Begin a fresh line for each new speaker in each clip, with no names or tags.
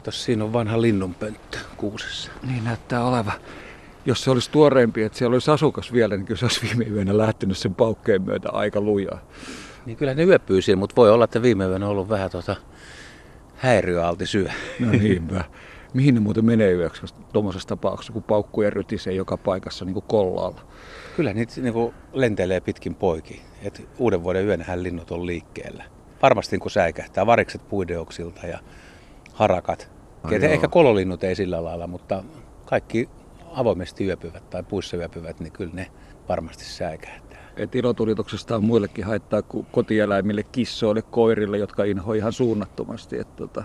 Kato, siinä on vanha linnunpönttö kuusessa.
Niin näyttää oleva. Jos se olisi tuoreempi, että siellä olisi asukas vielä, niin kyllä se olisi viime yönä lähtenyt sen paukkeen myötä aika lujaa.
Niin kyllä ne yöpyy siinä, mutta voi olla, että viime yönä on ollut vähän tota häiriöalti syö.
No niinpä. Mihin ne muuten menee yöksi tuommoisessa tapauksessa, kun paukkuja rytisee joka paikassa niin kuin kollaalla?
Kyllä niitä niin kuin lentelee pitkin poiki. Et uuden vuoden yönähän linnut on liikkeellä. Varmasti kun säikähtää varikset puideoksilta ja harakat.
Ai
Et
joo.
ehkä kololinnut ei sillä lailla, mutta kaikki avoimesti yöpyvät tai puissa yöpyvät, niin kyllä ne varmasti säikähtää.
Et ilotulituksesta on muillekin haittaa kuin kotieläimille, kissoille, koirille, jotka inhoi ihan suunnattomasti. Et tota,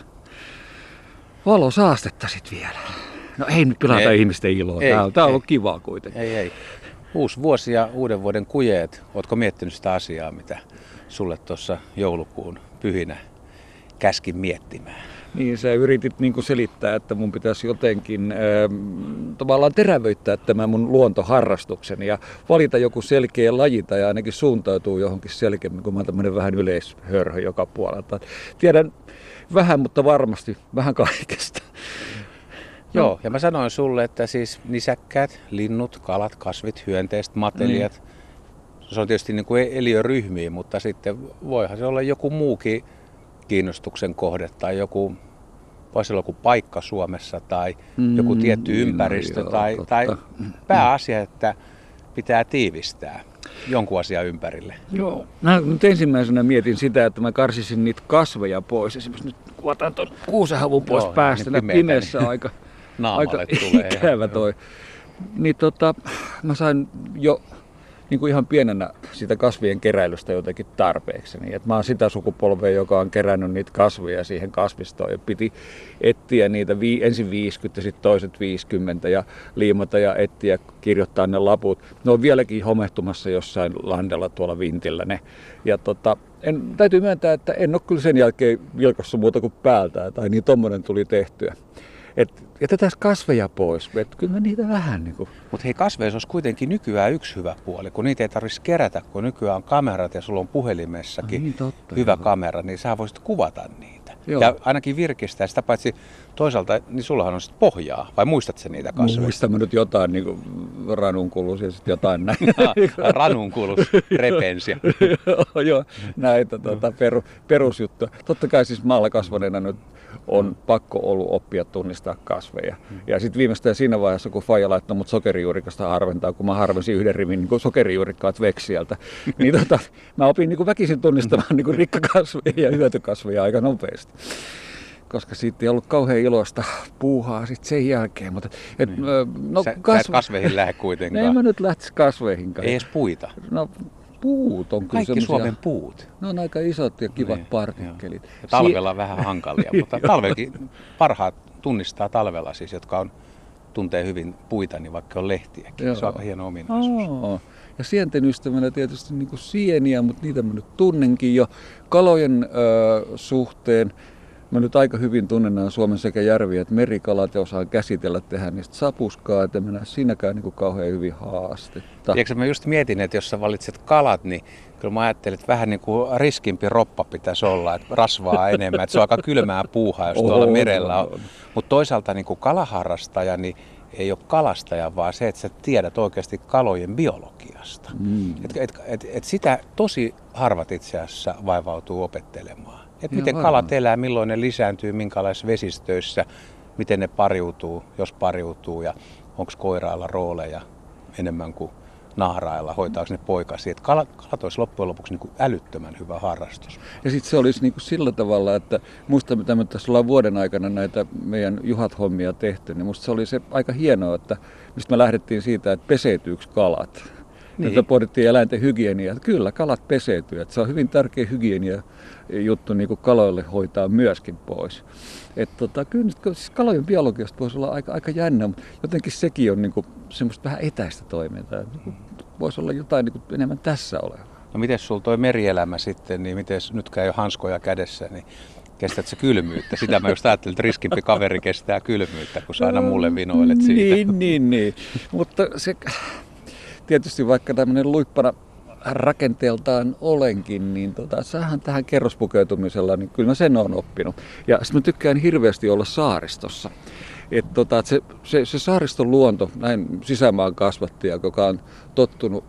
valosaastetta sit vielä. No ei nyt pilata
Ei.
ihmisten iloa.
Ei,
Tää on, tää on
ei.
ollut kivaa kuitenkin.
Ei, ei. Uusi vuosi ja uuden vuoden kujeet. Ootko miettinyt sitä asiaa, mitä sulle tuossa joulukuun pyhinä käskin miettimään?
Niin sä yritit niin selittää, että mun pitäisi jotenkin ähm, tavallaan terävöittää tämä mun luontoharrastukseni ja valita joku selkeä laji tai ainakin suuntautuu johonkin selkeämmin, kun mä oon tämmönen vähän yleishörhö joka puolelta. Tiedän vähän, mutta varmasti vähän kaikesta.
Joo, ja mä sanoin sulle, että siis nisäkkäät, linnut, kalat, kasvit, hyönteiset, matelijat, se on tietysti niin kuin eliöryhmiä, mutta sitten voihan se olla joku muukin kiinnostuksen kohde tai joku, voisi olla joku paikka Suomessa tai
Mm,
joku tietty
no
ympäristö
joo,
tai,
totta.
tai pääasia, että pitää tiivistää jonkun asian ympärille.
Joo. Mä nyt ensimmäisenä mietin sitä, että mä karsisin niitä kasveja pois. Esimerkiksi nyt kun otan tuon kuusenhavun pois
Joo,
päästä,
niin
pimeässä
niin
aika, aika
tulee.
ikävä toi. Niin tota, mä sain jo niin kuin ihan pienenä sitä kasvien keräilystä jotenkin tarpeeksi. Niin, että mä oon sitä sukupolvea, joka on kerännyt niitä kasveja siihen kasvistoon ja piti etsiä niitä vi- ensin 50 sitten toiset 50 ja liimata ja etsiä kirjoittaa ne laput. Ne on vieläkin homehtumassa jossain landella tuolla vintillä ne. Ja tota, en, täytyy myöntää, että en ole kyllä sen jälkeen vilkossa muuta kuin päältä, tai niin tommonen tuli tehtyä. Et jätetään kasveja pois, et kyllä mä niitä vähän niin kuin...
Mutta hei, kasveissa olisi kuitenkin nykyään yksi hyvä puoli, kun niitä ei tarvitsisi kerätä, kun nykyään on kamerat ja sulla on puhelimessakin
Ah, niin totta,
hyvä
joo.
kamera, niin sä voisit kuvata niitä.
Joo.
Ja ainakin virkistää sitä, paitsi toisaalta, niin sullahan on sitten pohjaa, vai muistat sä niitä kasveja?
Muistan mä nyt jotain niin kuin ranunkulus ja sitten jotain näin.
Ranunkulus, repensiä.
Joo, Joo, näitä tuota, peru, perusjuttuja. Totta kai siis maalla kasvaneena nyt on pakko ollut oppia tunnistaa kasveja. Ja sitten viimeistään siinä vaiheessa, kun Faija laittoi mut sokerijuurikasta harventaa, kun mä harvensin yhden rivin niin sokerijuurikkaat veksiältä, niin tota, mä opin niin väkisin tunnistamaan niin rikkakasveja ja hyötykasveja aika nopeasti koska siitä ei ollut kauhean iloista puuhaa sitten sen jälkeen. Mutta, et,
Niin.
no,
Sä, sä et kasveihin lähde
No, en
kuitenkaan.
mä nyt lähtisi kasveihinkaan.
Ei edes puita.
No puut on kyllä
Kaikki
semmosia-
Suomen puut.
Ne on aika isot ja kivat
Niin,
partikkelit.
Ja talvella on vähän hankalia, mutta talvellakin parhaat tunnistaa talvella siis, jotka on, tuntee hyvin puita, niin vaikka on lehtiäkin.
Joo.
Se on aika hieno ominaisuus.
Oo. Ja sienten ystävänä tietysti niin kuin sieniä, mutta niitä mä nyt tunnenkin jo. Kalojen ö, suhteen mä nyt aika hyvin tunnen nämä Suomen sekä järviä että merikalat ja osaan käsitellä, tehdä niistä sapuskaa, että mä näe siinäkään niin kuin kauhean hyvin haastetta.
Tiedätkö, mä just mietin, että jos sä valitset kalat, niin kyllä mä ajattelin, että vähän niin kuin riskimpi roppa pitäisi olla, että rasvaa enemmän, että se on aika kylmää puuhaa, jos tuolla
On,
merellä
on.
Mutta toisaalta niin kuin kalaharrastaja, niin ei ole kalastaja, vaan se, että sä tiedät oikeasti kalojen biologiasta.
Mm.
Et, et, et, et sitä tosi harvat itse asiassa vaivautuu opettelemaan. Et
Ihan
miten
varmaan.
kalat elää, milloin ne lisääntyy, minkälaisissa vesistöissä, miten ne pariutuu, jos pariutuu ja onko koirailla rooleja enemmän kuin nahrailla, hoitaako ne poikasi. Et kalat, kalat olisi loppujen lopuksi niin kuin älyttömän hyvä harrastus.
Ja sitten se olisi niinku sillä tavalla, että musta mitä me tässä ollaan vuoden aikana näitä meidän juhat-hommia tehty, niin musta se oli se aika hienoa, että mistä me lähdettiin siitä, että peseytyykö kalat.
Niin.
Että pohdittiin eläinten hygieniaa. Kyllä, kalat peseytyy. Että se on hyvin tärkeä hygienia juttu niin kuin kaloille hoitaa myöskin pois. Et tota, kyllä nyt, siis kalojen biologiasta voisi olla aika, aika jännä, mutta jotenkin sekin on niin kuin semmoista vähän etäistä toimintaa. Niin kuin voisi olla jotain niin kuin enemmän tässä olevaa.
No miten sulla toi merielämä sitten, niin miten nytkään ei ole hanskoja kädessä, niin kestät se kylmyyttä? Sitä mä just ajattelin, että riskimpi kaveri kestää kylmyyttä, kun sä aina mulle vinoilet siitä.
Niin, niin, niin. Mutta se, tietysti vaikka tämmöinen luippana rakenteeltaan olenkin, niin tota, sähän tähän kerrospukeutumisella, niin kyllä mä sen on oppinut. Ja sitten mä tykkään hirveästi olla saaristossa. Et tota, se, se, se saariston luonto, näin sisämaan kasvattaja, joka on tottunut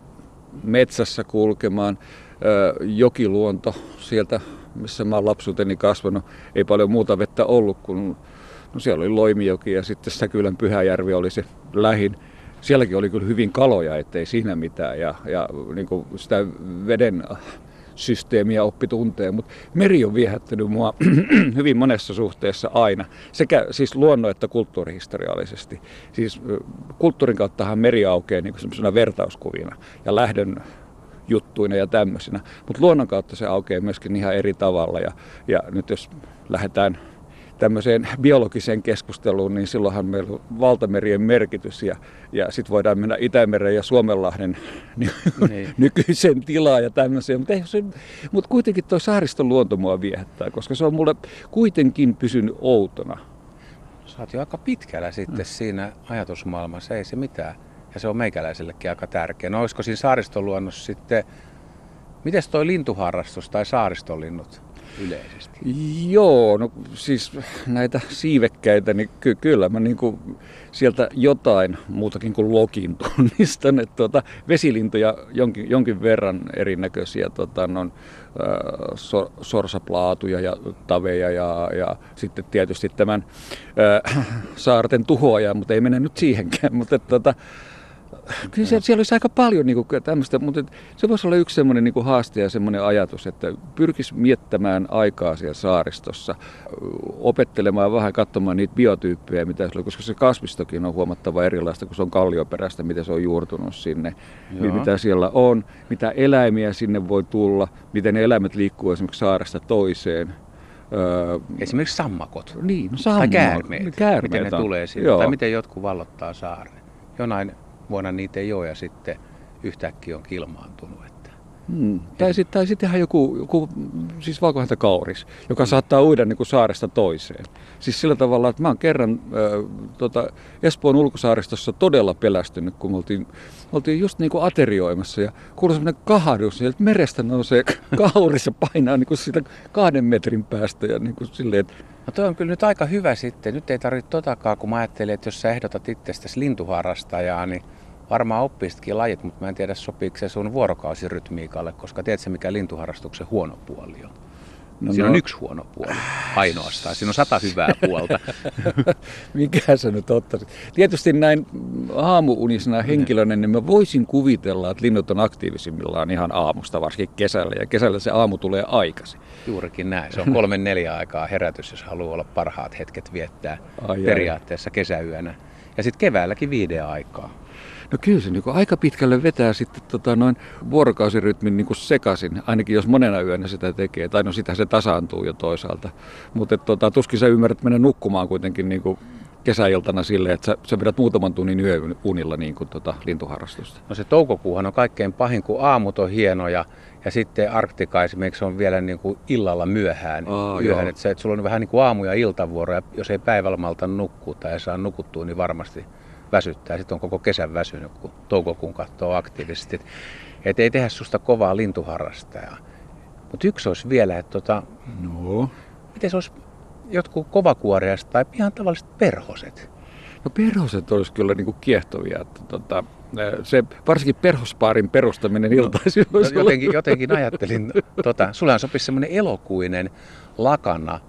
metsässä kulkemaan, jokiluonto sieltä, missä mä oon lapsuuteni kasvanut, ei paljon muuta vettä ollut, kun no siellä oli Loimijoki ja sitten Säkylän Pyhäjärvi oli se lähin sielläkin oli kyllä hyvin kaloja, ettei siinä mitään. Ja, ja niin kuin sitä veden systeemiä oppi tuntee, mutta meri on viehättänyt mua hyvin monessa suhteessa aina, sekä siis luonnon että kulttuurihistoriallisesti. Siis kulttuurin kauttahan meri aukeaa niin semmoisena vertauskuvina ja lähdön juttuina ja tämmöisinä, mutta luonnon kautta se aukeaa myöskin ihan eri tavalla ja, ja nyt jos lähdetään tämmöiseen biologiseen keskusteluun, niin silloinhan meillä on valtamerien merkitys ja, ja sitten voidaan mennä Itämeren ja Suomenlahden niin. nykyisen tilaan ja tämmöiseen. Mutta mut kuitenkin tuo saariston luonto mua viehättää, koska se on mulle kuitenkin pysynyt outona.
Sä oot jo aika pitkällä sitten mm. siinä ajatusmaailmassa, ei se mitään. Ja se on meikäläisellekin aika tärkeä. No olisiko siinä saaristoluonnossa sitten, miten toi lintuharrastus tai saaristolinnut? Yleisesti?
Joo, no siis näitä siivekkäitä, niin ky- kyllä mä niin kuin sieltä jotain muutakin kuin lokin tunnistan. Että tuota, vesilintoja jonkin, jonkin verran erinäköisiä, tota, on, äh, so, sorsaplaatuja ja taveja ja, ja sitten tietysti tämän äh, saarten tuhoaja, mutta ei mennä nyt siihenkään. Mutta, että, tota, kyllä siellä, siellä olisi aika paljon niin kuin, tämmöistä, mutta se voisi olla yksi semmoinen niin haaste ja semmoinen ajatus, että pyrkisi miettämään aikaa siellä saaristossa, opettelemaan vähän, katsomaan niitä biotyyppejä, mitä siellä, koska se kasvistokin on huomattava erilaista, kun se on kallioperäistä, miten se on juurtunut sinne, Joo. mitä siellä on, mitä eläimiä sinne voi tulla, miten ne eläimet liikkuu esimerkiksi saaresta toiseen.
Öö, Esimerkiksi sammakot.
Niin, no sammakot.
Tai käärmeet. käärmeet miten ne tulee sinne, Joo. tai miten jotkut vallottaa saaren. Jonain vuonna niitä ei ole ja sitten yhtäkkiä on kilmaantunut. Että.
Hmm. Tai sitten sit ihan joku, joku siis kauris, joka hmm. saattaa uida niin kuin saaresta toiseen. Siis sillä tavalla, että mä oon kerran äh, tota, Espoon ulkosaaristossa todella pelästynyt, kun me oltiin, oltiin just niin kuin aterioimassa ja kuului semmoinen kahdus, että merestä nousee kauris ja painaa niin kuin siitä kahden metrin päästä ja niin kuin silleen, että
No toi on kyllä nyt aika hyvä sitten. Nyt ei tarvitse totakaan, kun mä ajattelin, että jos sä ehdotat itsestäsi lintuharrastajaa, niin varmaan oppisitkin lajit, mutta mä en tiedä sopiiko se sun vuorokausirytmiikalle, koska tiedät mikä lintuharrastuksen huono puoli on. No, Siinä no. on yksi huono puoli ainoastaan. Siinä on sata hyvää puolta.
Mikä se nyt ottaisi? Tietysti näin aamuunisena henkilönä, niin mä voisin kuvitella, että linnut on aktiivisimmillaan ihan aamusta, varsinkin kesällä. Ja kesällä se aamu tulee aikaisin.
Juurikin näin. Se on kolmen neljä aikaa herätys, jos haluaa olla parhaat hetket viettää ai, periaatteessa ai. kesäyönä. Ja sitten keväälläkin viiden aikaa.
No kyllä se niin aika pitkälle vetää sitten tota, noin vuorokausirytmin niin sekaisin, ainakin jos monena yönä sitä tekee. Tai no sitä se tasaantuu jo toisaalta. Mutta tota, tuskin sä ymmärrät mennä nukkumaan kuitenkin niin kuin kesäiltana silleen, että sä, sä vedät muutaman tunnin yöunilla niin kuin tota, lintuharrastusta?
No se toukokuuhan on kaikkein pahin, kun aamut on hienoja ja sitten Arktika esimerkiksi on vielä niin kuin illalla myöhään. Aa, yöhön, että, että sulla on vähän niin kuin aamu- ja iltavuoro ja jos ei päivällä malta nukkua tai ei saa nukuttua, niin varmasti väsyttää. Sitten on koko kesän väsynyt, kun toukokuun katsoo aktiivisesti. Että ei tehdä susta kovaa lintuharrastajaa. Mutta yksi olisi vielä, että tota, no. miten se olisi jotkut kovakuoriaiset tai ihan tavalliset perhoset?
No perhoset olisi kyllä niinku kiehtovia. Että tota, se, varsinkin perhospaarin perustaminen no, iltaisin
no, jotenkin, jotenkin ajattelin, tota, sullahan sopisi semmoinen elokuinen lakana,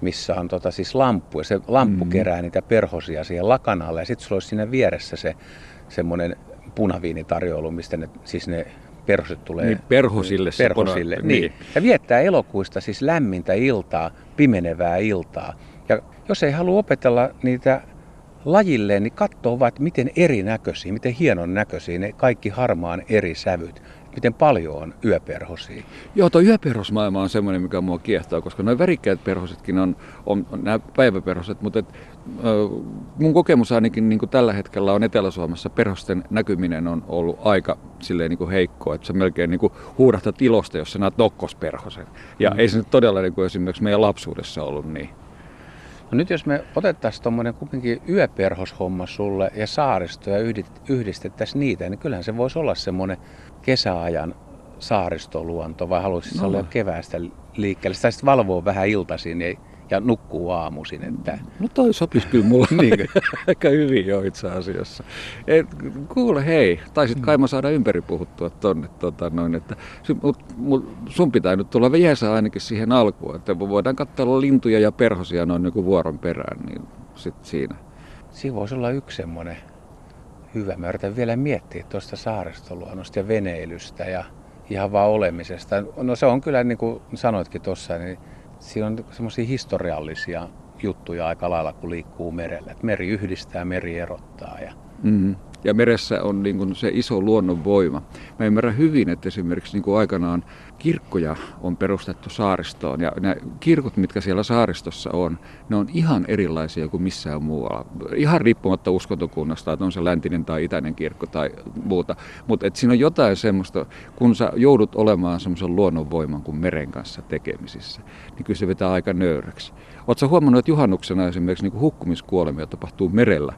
missä on tota siis lamppu, ja se lamppu mm. kerää niitä perhosia siihen lakanalle, ja sitten sulla olisi siinä vieressä se semmoinen punaviinitarjoilu, mistä ne, siis ne perhoset tulee.
Niin, perhosille.
Perhosille, niin. niin. Ja viettää elokuista siis lämmintä iltaa, pimenevää iltaa. Ja jos ei halua opetella niitä lajilleen, niin katsoo vaan, että miten erinäköisiä, miten hienon näköisiä ne kaikki harmaan eri sävyt miten paljon on yöperhosia?
Joo, tuo yöperhosmaailma on semmoinen, mikä mua kiehtoo, koska nuo värikkäät perhosetkin on, on, on nämä päiväperhoset, mutta et, äh, mun kokemus ainakin niin tällä hetkellä on Etelä-Suomessa perhosten näkyminen on ollut aika silleen niin heikkoa, että sä melkein niin huudahtat ilosta, jos sä näet nokkosperhosen. Ja mm. ei se nyt todella niin kuin esimerkiksi meidän lapsuudessa ollut niin.
No nyt jos me otettaisiin tuommoinen kuitenkin yöperhoshomma sulle ja saaristo ja yhdistettäisiin niitä, niin kyllähän se voisi olla semmoinen kesäajan saaristoluonto vai haluaisitko no. olla keväästä liikkeelle? Sä sitten valvoa vähän iltaisin ja, ja nukkuu aamuisin. Että...
No toi sopisi kyllä mulle
Niinkö?
aika hyvin jo itse asiassa. Et, kuule hei, taisit kai mä saada ympäri puhuttua tonne. Tota, noin, että, mut, mut, sun pitää nyt tulla Jeesa ainakin siihen alkuun, että voidaan katsella lintuja ja perhosia noin niin kuin vuoron perään, niin sit siinä.
Siinä voisi olla yksi semmoinen hyvä. Mä yritän vielä miettiä tuosta saaristoluonnosta ja veneilystä ja ihan vaan olemisesta. No se on kyllä, niin kuin sanoitkin tuossa, niin siinä on semmoisia historiallisia juttuja aika lailla, kun liikkuu merellä. Et meri yhdistää, meri erottaa. Ja...
Mm. Ja meressä on niin kuin se iso luonnon voima. Mä ymmärrän hyvin, että esimerkiksi niin kuin aikanaan kirkkoja on perustettu saaristoon. Ja nämä kirkot, mitkä siellä saaristossa on, ne on ihan erilaisia kuin missään muualla. Ihan riippumatta uskontokunnasta, että on se läntinen tai itäinen kirkko tai muuta. Mutta siinä on jotain semmoista, kun sä joudut olemaan semmoisen luonnonvoiman kuin meren kanssa tekemisissä, niin kyllä se vetää aika nöyräksi. Oletko huomannut, että juhannuksena esimerkiksi niin hukkumiskuolemia tapahtuu merellä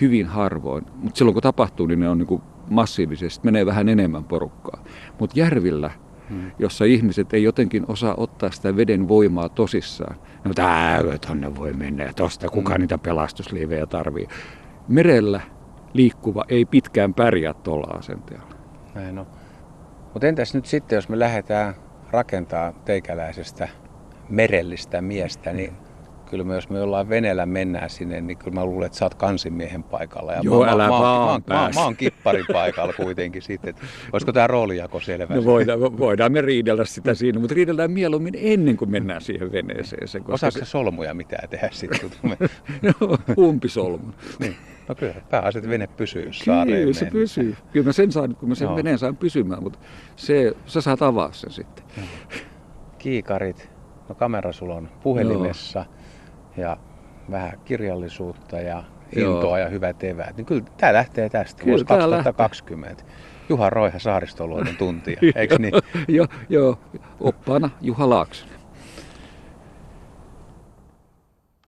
hyvin harvoin, mutta silloin kun tapahtuu, niin ne on niin kuin massiivisesti, menee vähän enemmän porukkaa. Mutta järvillä, hmm. jossa ihmiset ei jotenkin osaa ottaa sitä veden voimaa tosissaan, no täällä tonne voi mennä ja tosta kuka hmm. niitä pelastusliivejä tarvii. Merellä liikkuva ei pitkään pärjää tuolla asenteella.
Näin on. Mutta entäs nyt sitten, jos me lähdetään rakentaa teikäläisestä merellistä miestä, niin kyllä me, jos me jollain veneellä mennään sinne, niin kyllä mä luulen, että sä oot kansimiehen paikalla. Ja
Joo,
mä,
älä
mä, mä,
vaan
mä, mä,
pääse.
mä, oon kipparin paikalla kuitenkin sitten. että Olisiko tämä roolijako selvä?
No voidaan, voidaan me riidellä sitä siinä, mutta riidellään mieluummin ennen kuin mennään siihen veneeseen. Se, koska
Osaatko
se,
solmuja mitään tehdä sitten? me-
no, umpisolmun.
niin. No kyllä, pääasia, että vene pysyy, saareen
Kyllä se
mennään.
pysyy. Kyllä mä sen saan, kun mä sen
Joo.
veneen saan pysymään, mutta se, sä saat avaa sen sitten.
Kiikarit, no kamera sulla on puhelimessa ja vähän kirjallisuutta ja
Joo.
intoa ja hyvät eväät. Niin kyllä tämä lähtee tästä.
Kyllä
Vuosi
tää
2020. Juha Roiha saaristoluodon tuntija, eikö niin?
joo, joo, oppaana Juha Laaksonen.